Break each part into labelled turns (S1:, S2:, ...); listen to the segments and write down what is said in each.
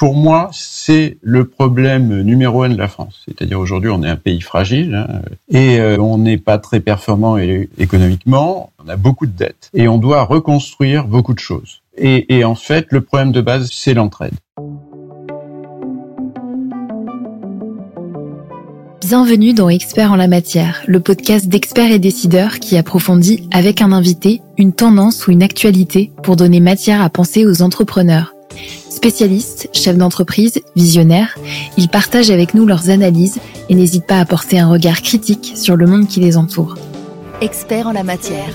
S1: pour moi, c'est le problème numéro un de la France. C'est-à-dire aujourd'hui, on est un pays fragile hein, et euh, on n'est pas très performant économiquement. On a beaucoup de dettes et on doit reconstruire beaucoup de choses. Et, et en fait, le problème de base, c'est l'entraide.
S2: Bienvenue dans Experts en la matière, le podcast d'experts et décideurs qui approfondit avec un invité une tendance ou une actualité pour donner matière à penser aux entrepreneurs. Spécialistes, chefs d'entreprise, visionnaires, ils partagent avec nous leurs analyses et n'hésitent pas à porter un regard critique sur le monde qui les entoure. Experts en la matière.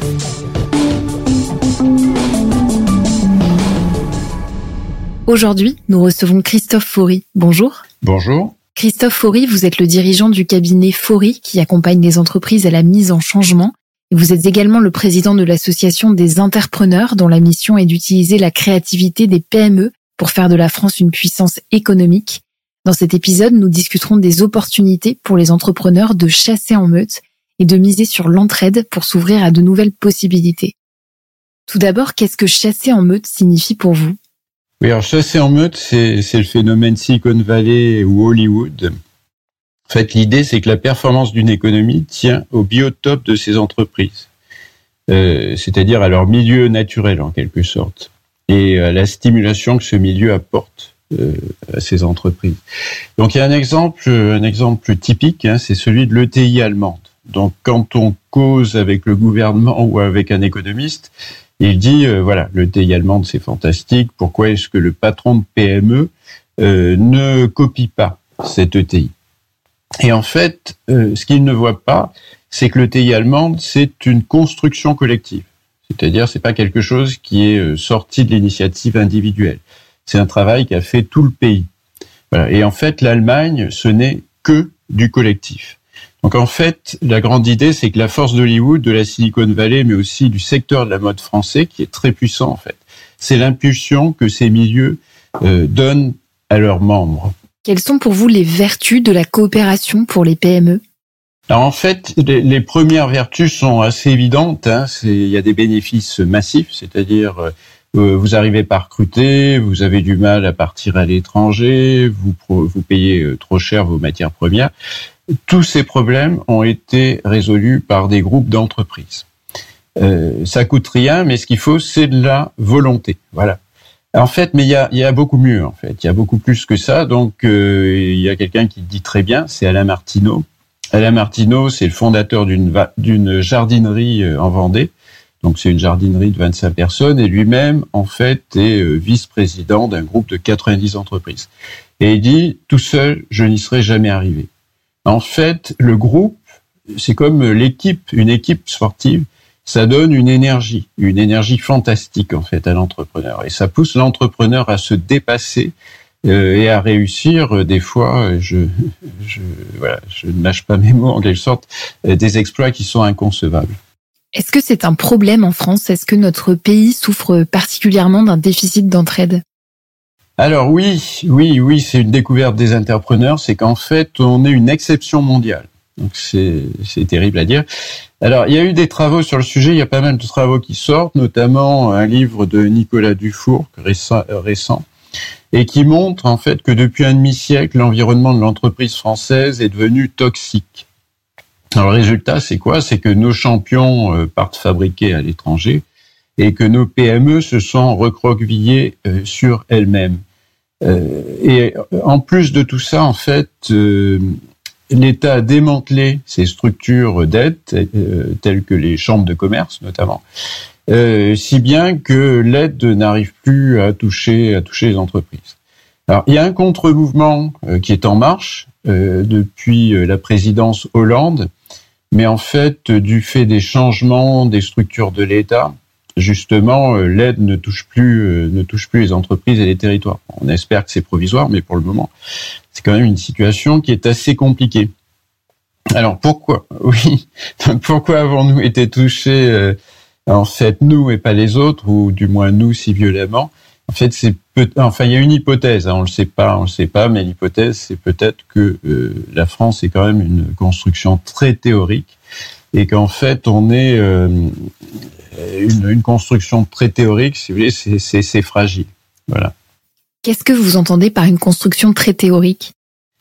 S2: Aujourd'hui, nous recevons Christophe Faury. Bonjour.
S1: Bonjour.
S2: Christophe Faury, vous êtes le dirigeant du cabinet Faury qui accompagne les entreprises à la mise en changement. Vous êtes également le président de l'association des entrepreneurs dont la mission est d'utiliser la créativité des PME pour faire de la France une puissance économique. Dans cet épisode, nous discuterons des opportunités pour les entrepreneurs de chasser en meute et de miser sur l'entraide pour s'ouvrir à de nouvelles possibilités. Tout d'abord, qu'est-ce que chasser en meute signifie pour vous?
S1: Oui, alors chasser en meute, c'est le phénomène Silicon Valley ou Hollywood. En fait, l'idée, c'est que la performance d'une économie tient au biotope de ses entreprises, euh, c'est-à-dire à leur milieu naturel en quelque sorte et à la stimulation que ce milieu apporte euh, à ces entreprises. Donc il y a un exemple, un exemple typique, hein, c'est celui de l'ETI allemande. Donc quand on cause avec le gouvernement ou avec un économiste, il dit euh, voilà l'ETI allemande c'est fantastique. Pourquoi est-ce que le patron de PME euh, ne copie pas cette ETI Et en fait, euh, ce qu'il ne voit pas, c'est que l'ETI allemande c'est une construction collective. C'est-à-dire, c'est pas quelque chose qui est sorti de l'initiative individuelle. C'est un travail qui a fait tout le pays. Et en fait, l'Allemagne, ce n'est que du collectif. Donc en fait, la grande idée, c'est que la force d'Hollywood, de la Silicon Valley, mais aussi du secteur de la mode français, qui est très puissant en fait, c'est l'impulsion que ces milieux euh, donnent à leurs membres.
S2: Quelles sont pour vous les vertus de la coopération pour les PME
S1: alors en fait, les, premières vertus sont assez évidentes. Hein. Il y a des bénéfices massifs, c'est-à-dire euh, euh, vous arrivez pas à recruter, vous avez du mal à partir à l'étranger, vous, vous payez euh, trop cher vos matières premières. Tous ces problèmes ont été résolus par des groupes d'entreprises. Euh, ça coûte rien, mais ce qu'il faut, c'est de la volonté. Voilà. En fait, mais il y a, beaucoup mieux. En fait, il y a beaucoup plus que ça. Donc, il y a quelqu'un qui dit très bien, c'est Alain Martineau, Alain Martineau, c'est le fondateur d'une jardinerie euh, en Vendée. Donc c'est une jardinerie de 25 personnes et lui-même en fait est euh, vice-président d'un groupe de 90 entreprises. Et il dit tout seul, je n'y serais jamais arrivé. En fait, le groupe, c'est comme l'équipe, une équipe sportive, ça donne une énergie, une énergie fantastique en fait à l'entrepreneur et ça pousse l'entrepreneur à se dépasser euh, et à réussir. Euh, des fois, je, ne lâche pas mes mots en quelque sorte, euh, des exploits qui sont inconcevables.
S2: Est-ce que c'est un problème en France? Est-ce que notre pays souffre particulièrement d'un déficit d'entraide?
S1: Alors oui, oui, oui, c'est une découverte des entrepreneurs, c'est qu'en fait, on est une exception mondiale. Donc c'est terrible à dire. Alors il y a eu des travaux sur le sujet, il y a pas mal de travaux qui sortent, notamment un livre de Nicolas Dufour récent, récent et qui montre en fait que depuis un demi-siècle, l'environnement de l'entreprise française est devenu toxique. Alors le résultat, c'est quoi? C'est que nos champions euh, partent fabriquer à l'étranger et que nos PME se sont recroquevillées euh, sur elles-mêmes. Euh, et en plus de tout ça, en fait, l'État a démantelé ses structures d'aide, telles que les chambres de commerce notamment, euh, si bien que l'aide n'arrive plus à toucher à toucher les entreprises. Alors il y a un contre-mouvement euh, qui est en marche euh, depuis la présidence Hollande, mais en fait du fait des changements des structures de l'État, justement l'aide ne touche plus ne touche plus les entreprises et les territoires. On espère que c'est provisoire, mais pour le moment c'est quand même une situation qui est assez compliquée. Alors pourquoi Oui, pourquoi avons-nous été touchés en fait nous et pas les autres, ou du moins nous si violemment? En fait, c'est peut enfin il y a une hypothèse, hein, on le sait pas, on le sait pas, mais l'hypothèse c'est peut-être que euh, la France est quand même une construction très théorique et qu'en fait on est une, une, construction très théorique, si vous voulez, c'est fragile. Voilà.
S2: Qu'est-ce que vous entendez par une construction très théorique?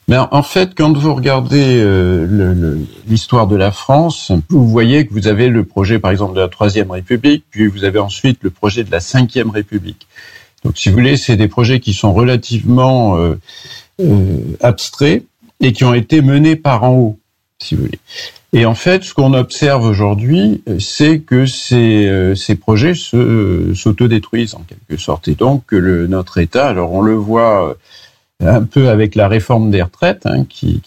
S1: Ben, en fait, quand vous regardez euh, l'histoire de la France, vous voyez que vous avez le projet, par exemple, de la Troisième République, puis vous avez ensuite le projet de la Cinquième République. Donc, si vous voulez, c'est des projets qui sont relativement euh, euh, abstraits et qui ont été menés par en haut, si vous voulez. Et en fait, ce qu'on observe aujourd'hui, c'est que ces, ces projets s'autodétruisent en quelque sorte. Et donc, notre État, alors on le voit un peu avec la réforme des retraites, hein, qui,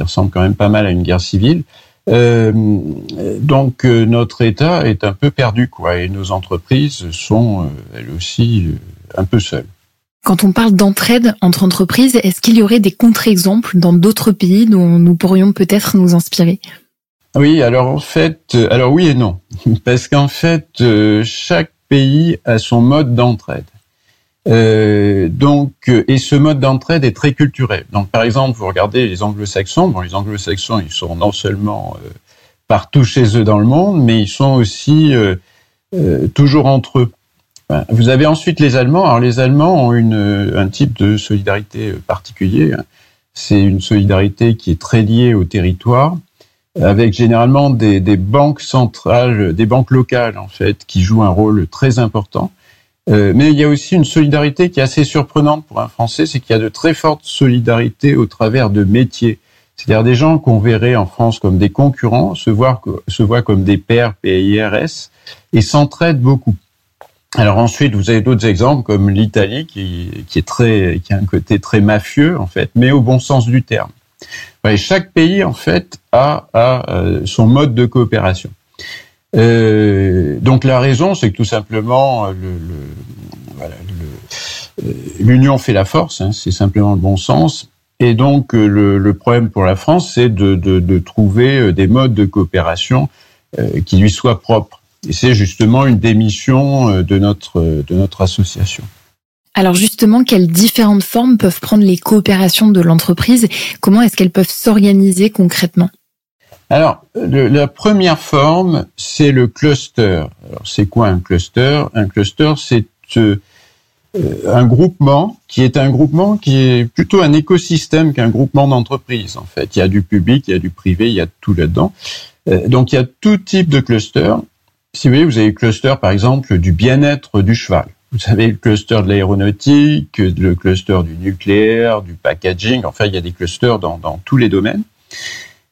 S1: ressemble quand même pas mal à une guerre civile. Euh, donc euh, notre État est un peu perdu, quoi, et nos entreprises sont euh, elles aussi euh, un peu seules.
S2: Quand on parle d'entraide entre entreprises, est-ce qu'il y aurait des contre-exemples dans d'autres pays dont nous pourrions peut-être nous inspirer?
S1: Oui, alors en fait, alors oui et non, parce qu'en fait, chaque pays a son mode d'entraide. Euh, donc, euh, et ce mode d'entraide est très culturel. Donc, par exemple, vous regardez les Anglo-Saxons. Bon, les Anglo-Saxons, ils sont non seulement euh, partout chez eux dans le monde, mais ils sont aussi euh, toujours entre eux. vous avez ensuite les Allemands. Alors, les Allemands ont une, un type de solidarité particulier. Hein. C'est une solidarité qui est très liée au territoire, avec généralement des, des banques centrales, des banques locales en fait, qui jouent un rôle très important. Euh, mais il y a aussi une solidarité qui est assez surprenante pour un Français, c'est qu'il y a de très fortes solidarités au travers de métiers. C'est-à-dire des gens qu'on verrait en France comme des concurrents se voient, se voient comme des pairs PIRS et s'entraident beaucoup. Alors ensuite, vous avez d'autres exemples comme l'Italie qui, qui, est très, qui a un côté très mafieux en fait, mais au bon sens du terme. Chaque pays en fait a, euh, son mode de coopération. Euh, donc la raison, c'est que tout simplement, euh, l'union fait la force, hein, c'est simplement le bon sens. Et donc le, problème pour la France, c'est de, trouver des modes de coopération qui lui soient propres. Et c'est justement une notre, de notre association.
S2: Alors justement, quelles différentes formes peuvent prendre les coopérations de l'entreprise? Comment est-ce qu'elles peuvent s'organiser concrètement?
S1: Alors, la première forme, c'est le cluster. Alors, c'est quoi un cluster? Un cluster, c'est euh, un groupement qui est un groupement qui est plutôt un écosystème qu'un groupement d'entreprises. En fait, il y a du public, il y a du privé, il y a tout là-dedans. Euh, donc, il y a tout type de cluster. Si vous voulez, vous avez le cluster, par exemple, du bien-être du cheval. Vous avez le cluster de l'aéronautique, le cluster du nucléaire, du packaging. Enfin, il y a des clusters dans, dans tous les domaines.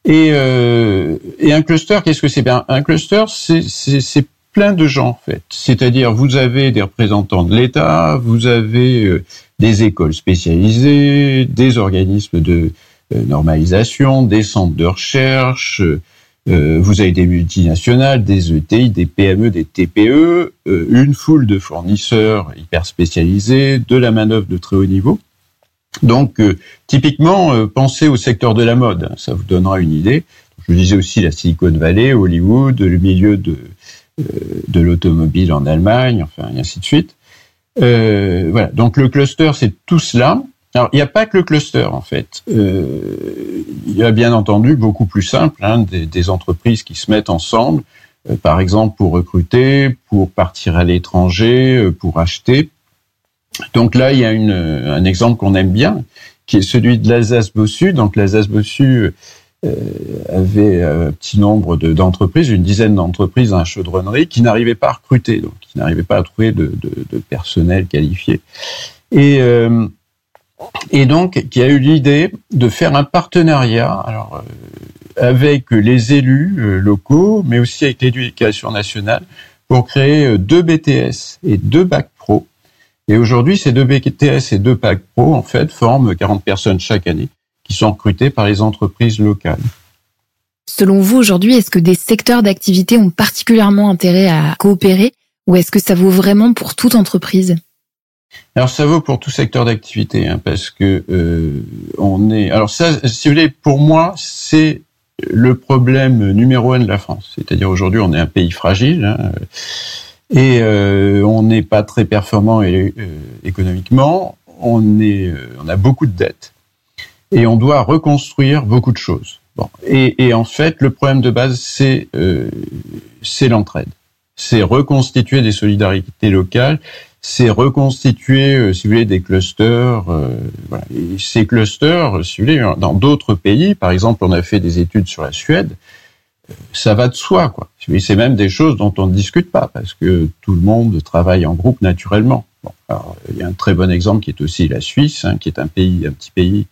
S1: Et, euh, et un cluster, qu'est-ce que c'est? Bien Un cluster, c'est plein de gens en fait. C'est-à-dire, vous avez des représentants de l'État, vous avez euh, des écoles spécialisées, des organismes de euh, normalisation, des centres de recherche. Euh, vous avez des multinationales, des ETI, des PME, des TPE, une foule de fournisseurs hyper spécialisés, de la manœuvre de très haut niveau. Donc, euh, typiquement, euh, pensez au secteur de la mode, hein, ça vous donnera une idée. Je disais aussi la Silicon Valley, Hollywood, le milieu de, euh, de l'automobile en Allemagne, enfin, et ainsi de suite. voilà, donc le cluster, c'est tout cela. Alors, il n'y a pas que le cluster, en fait. Il y a bien entendu, beaucoup plus simple, hein, des, des, entreprises qui se mettent ensemble, par exemple pour recruter, pour partir à l'étranger, pour acheter. Donc là, il y a une, un exemple qu'on aime bien, qui est celui de l'Alsace-Bossu. Donc l'Alsace-Bossu euh, avait un petit nombre d'entreprises, une dizaine d'entreprises la chaudronnerie, qui n'arrivaient pas à recruter, donc qui n'arrivaient pas à trouver de, de, de personnel qualifié. Et, euh, et donc, qui a eu l'idée de faire un partenariat euh, avec les élus euh, locaux, mais aussi avec l'éducation nationale, pour créer deux BTS et deux bacs pro et aujourd'hui, ces deux BTS et deux PAC Pro, en fait, forment 40 personnes chaque année qui sont recrutées par les entreprises locales.
S2: Selon vous, aujourd'hui, est-ce que des secteurs d'activité ont particulièrement intérêt à coopérer ou est-ce que ça vaut vraiment pour toute entreprise?
S1: Alors ça vaut pour tout secteur d'activité, hein, parce que euh, on est. Alors ça, si vous voulez, pour moi, c'est le problème numéro un de la France. C'est-à-dire aujourd'hui, on est un pays fragile. Hein, et euh, on n'est pas très performant euh, économiquement. On est, euh, on a beaucoup de dettes et on doit reconstruire beaucoup de choses. Bon. Et, et, en fait, le problème de base, c'est euh, c'est l'entraide. C'est reconstituer des solidarités locales, c'est reconstituer, euh, si vous voulez, des clusters. Euh, voilà. Et ces clusters, si vous voulez, dans d'autres pays, par exemple, on a fait des études sur la Suède, ça va de soi, quoi. C'est même des choses dont on ne discute pas, parce que tout le monde travaille en groupe naturellement. Il y a un très bon exemple qui est aussi la Suisse, hein, qui est un pays, un petit pays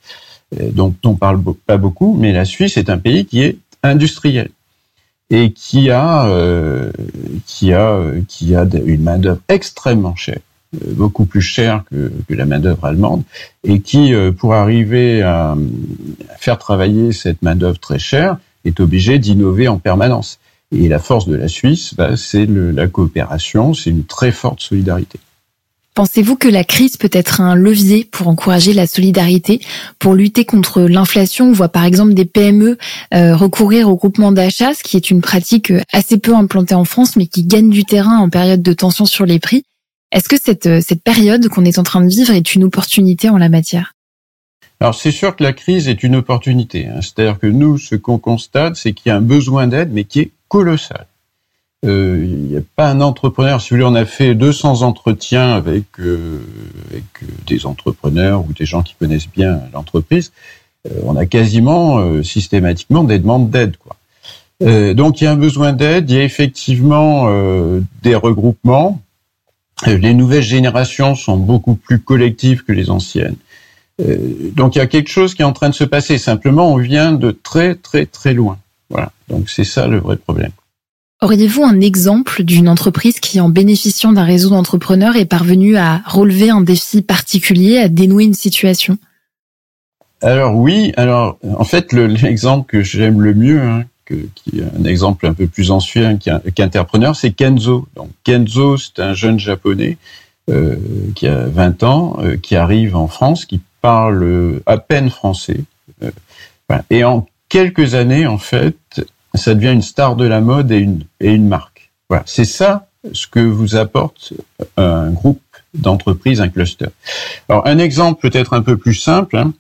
S1: euh, dont on parle pas beaucoup, mais la Suisse est un pays qui est industriel et qui a euh, qui a qui a une main d'œuvre extrêmement chère, euh, beaucoup plus chère que, que la main d'œuvre allemande, et qui pour arriver à, faire travailler cette main d'œuvre très chère est obligé d'innover en permanence. Et la force de la Suisse, bah, c'est la coopération, c'est une très forte solidarité.
S2: Pensez-vous que la crise peut être un levier pour encourager la solidarité, pour lutter contre l'inflation? On voit par exemple des PME euh, recourir au groupement d'achat, ce qui est une pratique euh, assez peu implantée en France, mais qui gagne du terrain en période de tension sur les prix. Est-ce que cette, euh, cette période qu'on est en train de vivre est une opportunité en la matière?
S1: Alors c'est sûr que la crise est une opportunité. Hein. C'est-à-dire que nous, ce qu'on constate, c'est qu'il y a un besoin d'aide, mais qui est colossal. Euh, il n'y a pas un entrepreneur. Si vous voulez, on a fait 200 entretiens avec, euh, avec euh, des entrepreneurs ou des gens qui connaissent bien l'entreprise. on a quasiment systématiquement des demandes d'aide, quoi. donc il y a un besoin d'aide. Il y a effectivement des regroupements. Les nouvelles générations sont beaucoup plus collectives que les anciennes. donc il y a quelque chose qui est en train de se passer. Simplement, on vient de très très très loin. Voilà. Donc c'est ça le vrai problème.
S2: Auriez-vous un exemple d'une entreprise qui, en bénéficiant d'un réseau d'entrepreneurs, est parvenue à relever un défi particulier, à dénouer une situation?
S1: Alors oui, alors en fait l'exemple que j'aime le mieux, hein, qui est un exemple un peu plus ancien qu'entrepreneur, c'est Kenzo. Kenzo, c'est un jeune japonais euh, qui a 20 ans, euh, qui arrive en France, qui parle à peine français. Euh, et en quelques années, en fait, ça devient une star de la mode et une, et une marque. Voilà, c'est ça ce que vous apporte un groupe d'entreprises, un cluster. Alors un exemple peut-être un peu plus simple, hein,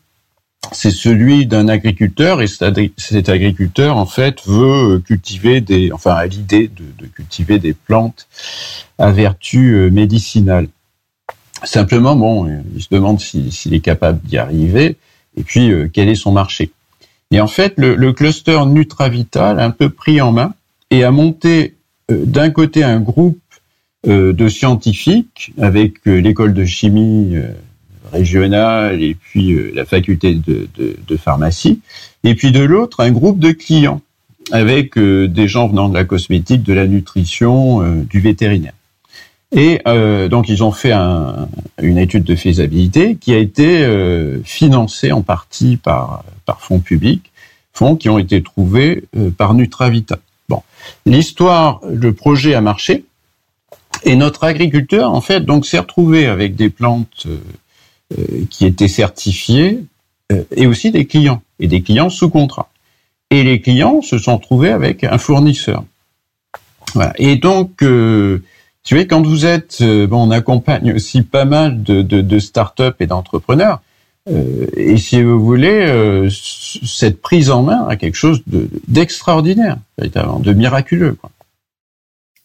S1: c'est celui d'un agriculteur et cet agriculteur en fait veut cultiver des, enfin a l'idée de, de, cultiver des plantes à vertu euh, médicinale. Simplement, bon, il se demande s'il est capable d'y arriver et puis euh, quel est son marché? Et en fait, le, cluster Nutravital a un peu pris en main et a monté euh, d'un côté un groupe euh, de scientifiques avec euh, l'école de chimie régionale et puis la faculté de, pharmacie, et puis de l'autre un groupe de clients avec des gens venant de la cosmétique, de la nutrition, du vétérinaire. Et euh, donc ils ont fait un, une étude de faisabilité qui a été euh, financée en partie par, par fonds publics, fonds qui ont été trouvés euh, par Nutravita. Bon, l'histoire, le projet a marché, et notre agriculteur en fait donc s'est retrouvé avec des plantes qui étaient certifiées et aussi des clients et des clients sous contrat. Et les clients se sont retrouvés avec un fournisseur. Voilà. Et donc tu vois, quand vous êtes, euh, bon, on accompagne aussi pas mal de, de, de start-up et d'entrepreneurs. Euh, et si vous voulez, euh, cette prise en main a quelque chose d'extraordinaire, de miraculeux. Quoi.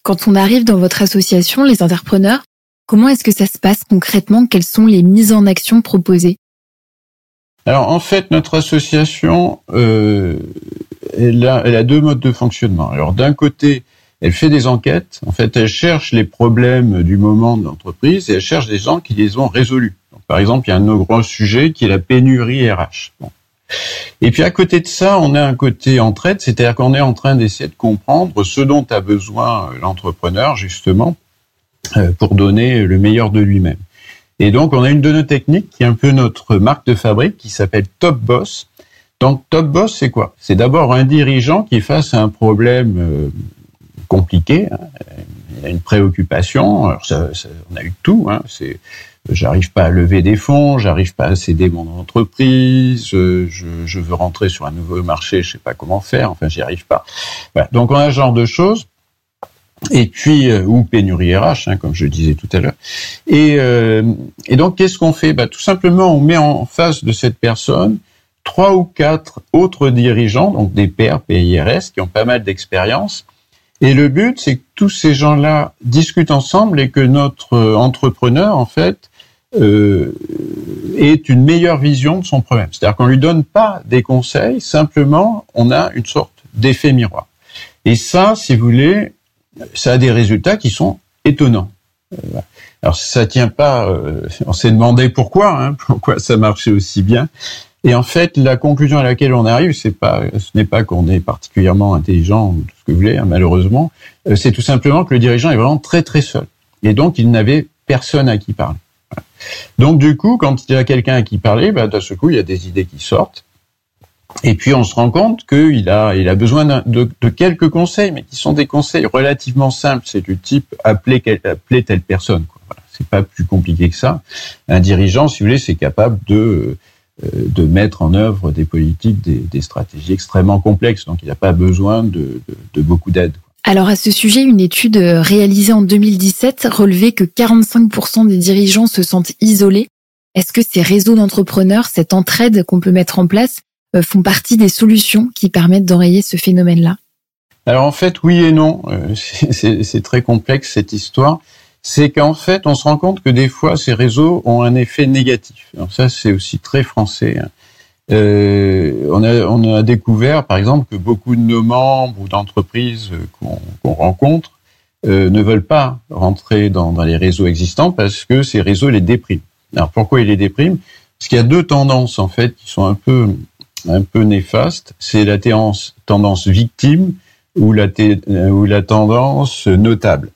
S2: Quand on arrive dans votre association, les entrepreneurs, comment est-ce que ça se passe concrètement? Quelles sont les mises en action proposées?
S1: Alors en fait, notre association, euh, elle, a, elle a deux modes de fonctionnement. Alors d'un côté, elle fait des enquêtes. En fait, elle cherche les problèmes du moment de l'entreprise et elle cherche des gens qui les ont résolus. par exemple, il y a un gros sujet qui est la pénurie RH. Et puis à côté de ça, on a un côté entraide, c'est-à-dire qu'on est en train d'essayer de comprendre ce dont a besoin euh, l'entrepreneur justement euh, pour donner le meilleur de lui-même. Et donc on a une de nos techniques qui est un peu notre marque de fabrique qui s'appelle Top Boss. Donc Top Boss, c'est quoi? C'est d'abord un dirigeant qui face à un problème euh, compliqué. Hein. Il a une préoccupation. Alors ça, on a eu tout. Hein. C'est j'arrive pas à lever des fonds, j'arrive pas à céder mon entreprise, je, je, veux rentrer sur un nouveau marché, je sais pas comment faire, enfin j'y arrive pas. Voilà. Donc on a ce genre de choses. Et puis euh, ou pénurie RH, hein, comme je disais tout à l'heure. Et, euh, et donc qu'est-ce qu'on fait? Bah, Tout simplement, on met en face de cette personne trois ou quatre autres dirigeants, donc des pairs PIRS, qui ont pas mal d'expérience. Et le but, c'est que tous ces gens-là discutent ensemble et que notre entrepreneur, en fait, euh, ait une meilleure vision de son problème. C'est-à-dire qu'on lui donne pas des conseils, simplement, on a une sorte d'effet miroir. Et ça, si vous voulez, ça a des résultats qui sont étonnants. Euh, alors ça tient pas. Euh, on s'est demandé pourquoi, hein, pourquoi ça marchait aussi bien. Et en fait, la conclusion à laquelle on arrive, c'est pas, ce n'est pas qu'on est particulièrement intelligent ou tout ce que vous voulez, hein, malheureusement. Euh, c'est tout simplement que le dirigeant est vraiment très très seul. Et donc, il n'avait personne à qui parler. Donc, du coup, quand il y a quelqu'un à qui parler, bah, d'un ce coup, il y a des idées qui sortent. Et puis, on se rend compte qu'il a, il a besoin de, quelques conseils, mais qui sont des conseils relativement simples. C'est du type appeler, appeler telle personne. C'est pas plus compliqué que ça. Un dirigeant, si vous voulez, c'est capable de de mettre en œuvre des politiques, des, stratégies extrêmement complexes. Donc, il n'a pas besoin de, beaucoup d'aide.
S2: Alors à ce sujet, une étude euh, réalisée en 2017 relevait que 45% des dirigeants se sentent isolés. Est-ce que ces réseaux d'entrepreneurs, cette entraide qu'on peut mettre en place, euh, font partie des solutions qui permettent d'enrayer ce phénomène-là?
S1: Alors en fait, oui et non. C'est très complexe cette histoire c'est qu'en fait, on se rend compte que des fois, ces réseaux ont un effet négatif. Alors ça, c'est aussi très français. Hein. Euh, on, a, on a découvert, par exemple, que beaucoup de nos membres ou d'entreprises qu'on rencontre euh, ne veulent pas rentrer dans, dans, les réseaux existants parce que ces réseaux les dépriment. Alors pourquoi ils les dépriment? Parce qu'il y a deux tendances en fait qui sont un peu un peu néfastes. C'est la tendance, tendance victime ou la, ou la tendance notable.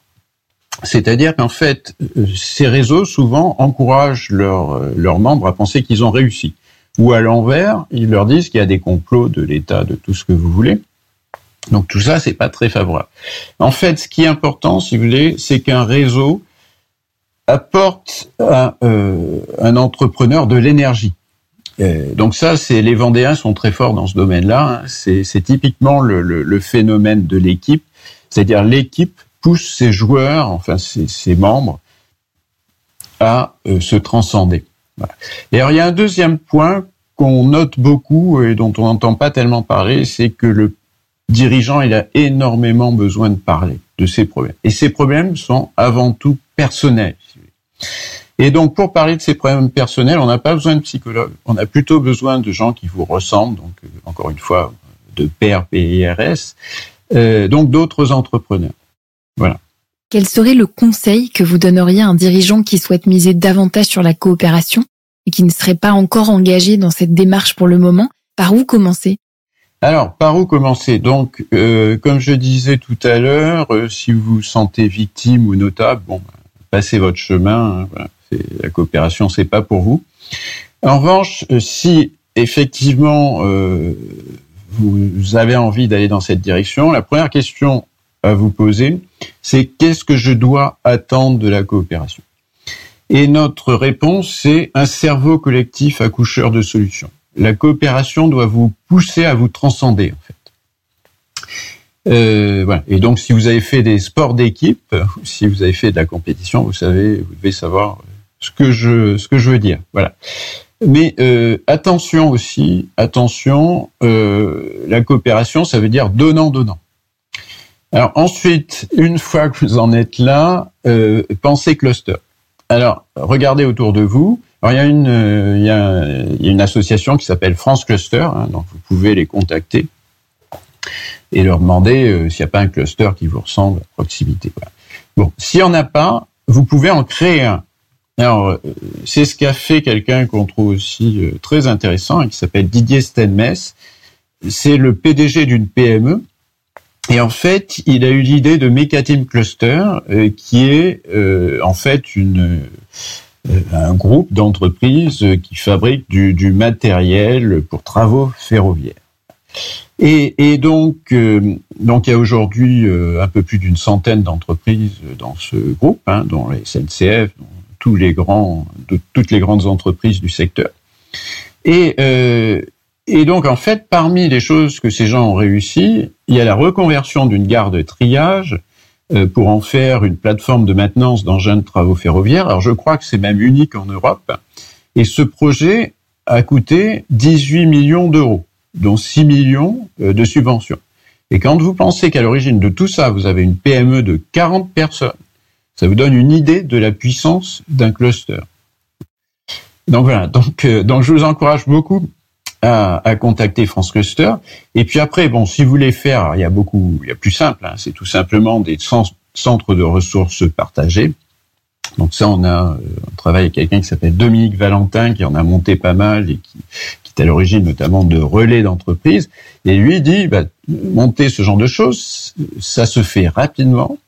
S1: C'est-à-dire qu'en fait, ces réseaux souvent encouragent leurs, leurs membres à penser qu'ils ont réussi. Ou à l'envers, ils leur disent qu'il y a des complots de l'État, de tout ce que vous voulez. Donc tout ça, c'est pas très favorable. En fait, ce qui est important, si vous voulez, c'est qu'un réseau apporte à euh, un entrepreneur de l'énergie. Donc ça, c'est les Vendéens sont très forts dans ce domaine-là. Hein. C'est typiquement le, le, le phénomène de l'équipe, c'est-à-dire l'équipe pousse ses joueurs, enfin ses, membres, à euh, se transcender. Et alors il y a un deuxième point qu'on note beaucoup et dont on n'entend pas tellement parler, c'est que le dirigeant, il a énormément besoin de parler de ses problèmes. Et ces problèmes sont avant tout personnels. Et donc, pour parler de ces problèmes personnels, on n'a pas besoin de psychologues. On a plutôt besoin de gens qui vous ressemblent. Donc, euh, encore une fois, de pairs PIRS. Euh, donc, d'autres entrepreneurs. Voilà.
S2: Quel serait le conseil que vous donneriez à un dirigeant qui souhaite miser davantage sur la coopération et qui ne serait pas encore engagé dans cette démarche pour le moment? Par où commencer?
S1: Alors, par où commencer? Donc, euh, comme je disais tout à l'heure, euh, si vous vous sentez victime ou notable, bon, bah, passez votre chemin. Hein, la coopération, c'est pas pour vous. En revanche, euh, si effectivement vous avez envie d'aller dans cette direction, la première question à vous poser, c'est qu'est-ce que je dois attendre de la coopération? Et notre réponse, c'est un cerveau collectif accoucheur de solutions. La coopération doit vous pousser à vous transcender, en fait. Euh, voilà. Et donc, si vous avez fait des sports d'équipe, si vous avez fait de la compétition, vous savez, vous devez savoir ce que je ce que je veux dire. Voilà. Mais euh, attention aussi, attention, euh, la coopération, ça veut dire donnant donnant. Alors ensuite, une fois que vous en êtes là, euh, pensez cluster. Alors regardez autour de vous. Alors, il y a une, euh, association qui s'appelle France Cluster, hein, donc vous pouvez les contacter et leur demander euh, s'il n'y a pas un cluster qui vous ressemble à proximité. Voilà. Bon, s'il n'y en a pas, vous pouvez en créer un. Alors, euh, c'est ce qu'a fait quelqu'un qu'on trouve aussi très intéressant, et qui s'appelle Didier Stenmess. C'est le PDG d'une PME et en fait, il a eu l'idée de Mecatim Cluster, euh, qui est euh, en fait une, euh, un groupe d'entreprises qui fabriquent du, du, matériel pour travaux ferroviaires. Et, et donc, donc il y a aujourd'hui un peu plus d'une centaine d'entreprises dans ce groupe, hein, dont les SNCF, dont tous les grands, toutes les grandes entreprises du secteur. Et et donc, en fait, parmi les choses que ces gens ont réussi, il y a la reconversion d'une gare de triage euh, pour en faire une plateforme de maintenance d'engins de travaux ferroviaires. Alors, je crois que c'est même unique en Europe. Et ce projet a coûté 18 millions d'euros, dont 6 millions euh, de subventions. Et quand vous pensez qu'à l'origine de tout ça, vous avez une PME de 40 personnes, ça vous donne une idée de la puissance d'un cluster. Donc voilà, donc, euh, donc je vous encourage beaucoup à, à, contacter France Cluster. Et puis après, bon, si vous voulez faire, il y a beaucoup, il y a plus simple, hein, c'est tout simplement des centres de ressources partagés. Donc ça, on a, euh, on travaille avec quelqu'un qui s'appelle Dominique Valentin, qui en a monté pas mal et qui, qui est à l'origine notamment de relais d'entreprise. Et lui dit, bah, monter ce genre de choses, ça se fait rapidement.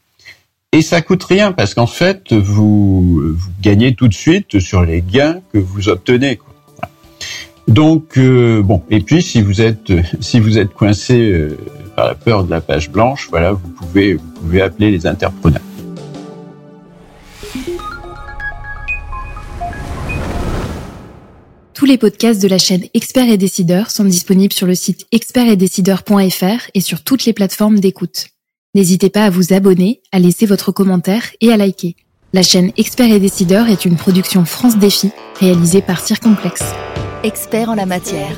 S1: Et ça coûte rien parce qu'en fait, vous, vous gagnez tout de suite sur les gains que vous obtenez. Quoi. Donc euh, bon, et puis si vous êtes si vous êtes coincé euh, par la peur de la page blanche, voilà, vous pouvez vous pouvez appeler les interpreneurs.
S2: Tous les podcasts de la chaîne Experts et Décideurs sont disponibles sur le site expertsetdecideurs.fr et sur toutes les plateformes d'écoute. N'hésitez pas à vous abonner, à laisser votre commentaire et à liker. La chaîne Experts et Décideurs est une production France Défi réalisée par Circomplexe.
S3: Expert en la matière.